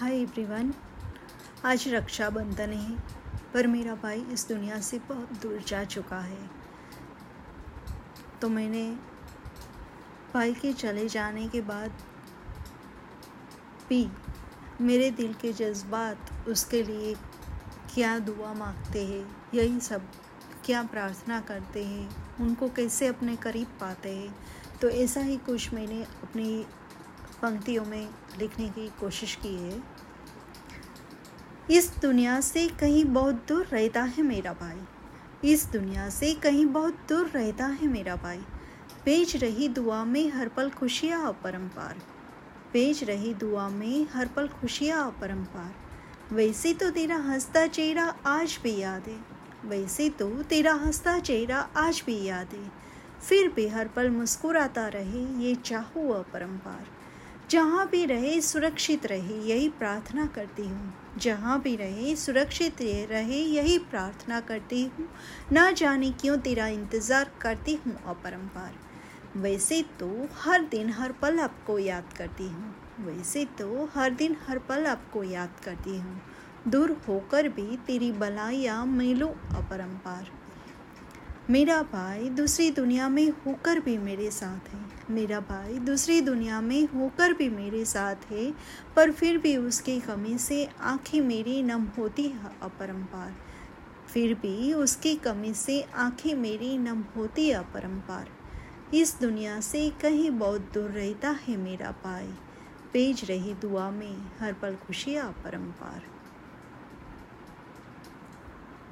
Hi everyone, आज रक्षाबंधन है पर मेरा भाई इस दुनिया से बहुत दूर जा चुका है। तो मैंने भाई के चले जाने के बाद भी मेरे दिल के जज्बात उसके लिए क्या दुआ मांगते हैं, यही सब क्या प्रार्थना करते हैं, उनको कैसे अपने करीब पाते हैं? तो ऐसा ही कुछ मैंने अपनी पंक्तियों में लिखने की कोशिश की है। इस दुनिया से कहीं बहुत दूर रहता है मेरा भाई। इस दुनिया से कहीं बहुत दूर रहता है मेरा भाई। बेच रही दुआ में हर पल खुशियाँ अपरम्पार बेच रही दुआ में हर पल खुशियाँ अपरम्पार वैसे तो तेरा हंसता चेहरा आज भी याद है। वैसे तो तेरा हंसता चेहरा आज भी याद है। फिर भी हर पल मुस्कुराता रहे, ये चाहू अपरम्पार जहाँ भी रहे, सुरक्षित रहे, यही प्रार्थना करती हूँ। जहाँ भी रहे, सुरक्षित रहे यही प्रार्थना करती हूँ। ना जाने क्यों तेरा इंतज़ार करती हूँ अपरम्पार वैसे तो हर दिन हर पल आपको याद करती हूँ। वैसे तो हर दिन हर पल आपको याद करती हूँ। दूर होकर भी तेरी बलाइयाँ मिलो अपरम्पार मेरा भाई दूसरी दुनिया में होकर भी मेरे साथ है। मेरा भाई दूसरी दुनिया में होकर भी मेरे साथ है, पर फिर भी उसकी कमी से आँखें मेरी नम होती है अपरम्पार फिर भी उसकी कमी से आँखें मेरी नम होती है अपरम्पार इस दुनिया से कहीं बहुत दूर रहता है मेरा भाई। पेज रही दुआ में हर पल खुशियाँ अपरम्पार